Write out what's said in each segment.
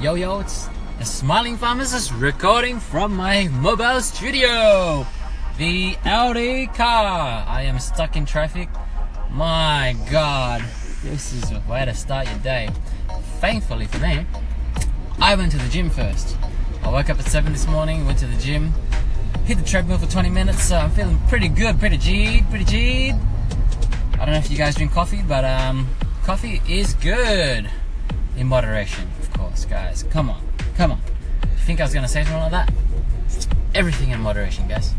Yo yo, it's the Smiling Pharmacist recording from my mobile studio. The Audi car. I am stuck in traffic. My god, this is a way to start your day. Thankfully for me, I went to the gym first. I woke up at 7 this morning, went to the gym, hit the treadmill for 20 minutes, so I'm feeling pretty good, pretty G'd, pretty G'd. I don't know if you guys drink coffee, but um, coffee is good in moderation, guys. Come on, come on. You think I was gonna say something like that? Everything in moderation, guys.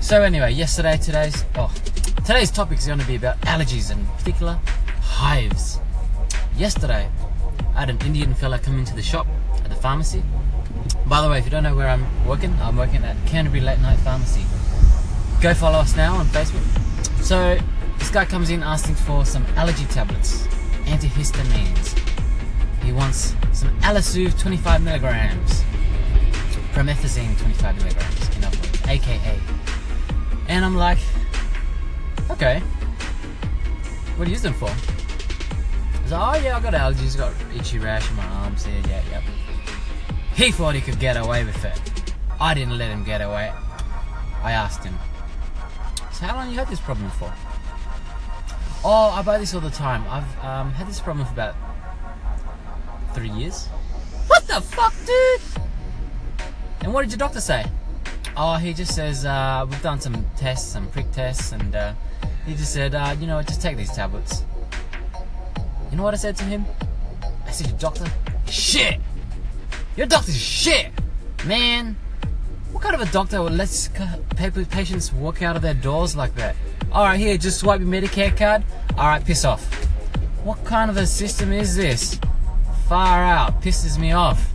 So anyway, yesterday, today's oh, today's topic is going to be about allergies and in particular hives. Yesterday, I had an Indian fella come into the shop at the pharmacy. By the way, if you don't know where I'm working, I'm working at Canterbury Late Night Pharmacy. Go follow us now on Facebook. So this guy comes in asking for some allergy tablets, antihistamines. He wants some Allersoothe 25 milligrams, promethazine 25 milligrams, AKA. And I'm like, okay, what do you use them for? He's like, oh yeah, I got allergies, got itchy rash in my arms. Yeah, yeah, yep. He thought he could get away with it. I didn't let him get away. I asked him, so how long you had this problem for? Oh, I buy this all the time. I've um, had this problem for about three years. What the fuck, dude? And what did your doctor say? Oh, he just says uh, we've done some tests, some prick tests, and uh, he just said, uh, you know, just take these tablets. You know what I said to him? I said, your doctor, shit. Your doctor's shit, man. What kind of a doctor would let patients walk out of their doors like that? All right, here, just swipe your Medicare card. All right, piss off. What kind of a system is this? Far out, pisses me off.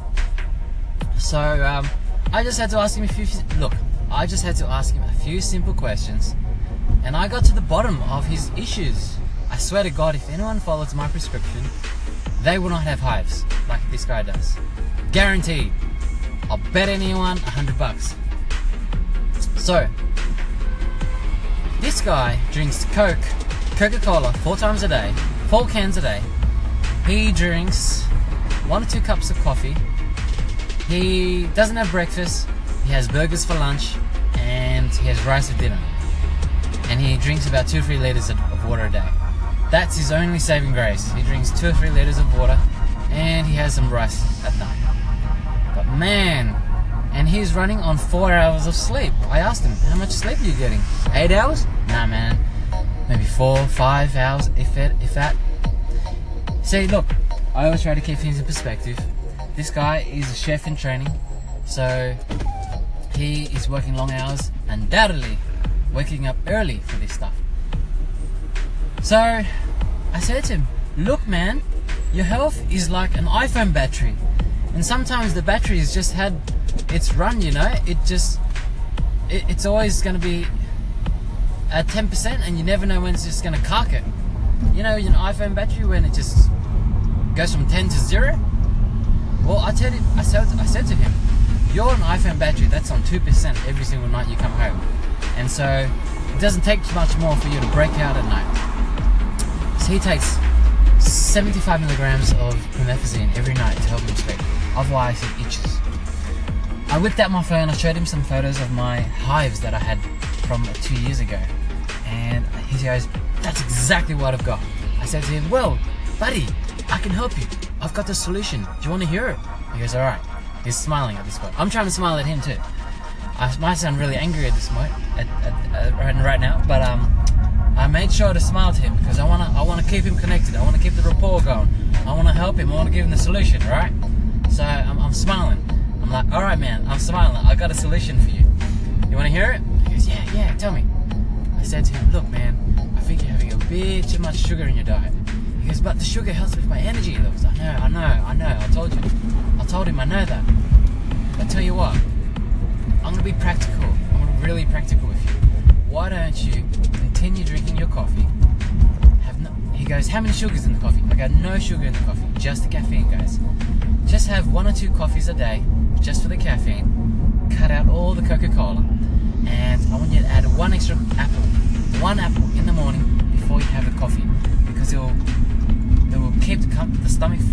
So um, I just had to ask him a few. Look, I just had to ask him a few simple questions, and I got to the bottom of his issues. I swear to God, if anyone follows my prescription, they will not have hives like this guy does. Guaranteed. I'll bet anyone a hundred bucks. So, this guy drinks Coke, Coca-Cola four times a day, four cans a day. He drinks one or two cups of coffee. He doesn't have breakfast. He has burgers for lunch, and he has rice for dinner. And he drinks about two or three liters of water a day. That's his only saving grace. He drinks two or three liters of water, and he has some rice at night. But man, and he's running on four hours of sleep. I asked him, how much sleep are you getting? Eight hours? Nah, man. Maybe four, five hours, if it, if that. See, look, I always try to keep things in perspective. This guy is a chef in training, so he is working long hours, undoubtedly waking up early for this stuff. So I said to him, look man, your health is like an iPhone battery. And sometimes the battery has just had its run, you know? It just, it, it's always going to be at 10% and you never know when it's just going to cark it. You know, an iPhone battery when it just goes from 10 to 0? Well, I, tell you, I, said, I said to him, you're an iPhone battery that's on 2% every single night you come home. And so it doesn't take much more for you to break out at night. So he takes 75 milligrams of promethazine every night to help him sleep. Otherwise, he itches. I whipped out my phone, I showed him some photos of my hives that I had from two years ago. And he goes, That's exactly what I've got. I said to him, Well, buddy, I can help you. I've got the solution. Do you want to hear it? He goes, Alright. He's smiling at this point. I'm trying to smile at him too. I might sound really angry at this point, at, at, at, right now, but um, I made sure to smile to him because I wanna, I wanna keep him connected. I wanna keep the rapport going. I wanna help him. I wanna give him the solution, right? So I'm, I'm smiling. I'm like, all right, man, I'm smiling. I got a solution for you. You wanna hear it? He goes, yeah, yeah. Tell me. I said to him, look, man, I think you're having a bit too much sugar in your diet. Goes, but the sugar helps with my energy levels. I know, I know, I know. I told you. I told him I know that. But tell you what, I'm gonna be practical. I'm gonna be really practical with you. Why don't you continue drinking your coffee? Have no, he goes, how many sugars in the coffee? I go, no sugar in the coffee, just the caffeine, guys. Just have one or two coffees a day, just for the caffeine. Cut out all the Coca-Cola, and I want you to add one extra apple, one apple in the morning before you have a coffee, because it it will keep the stomach full.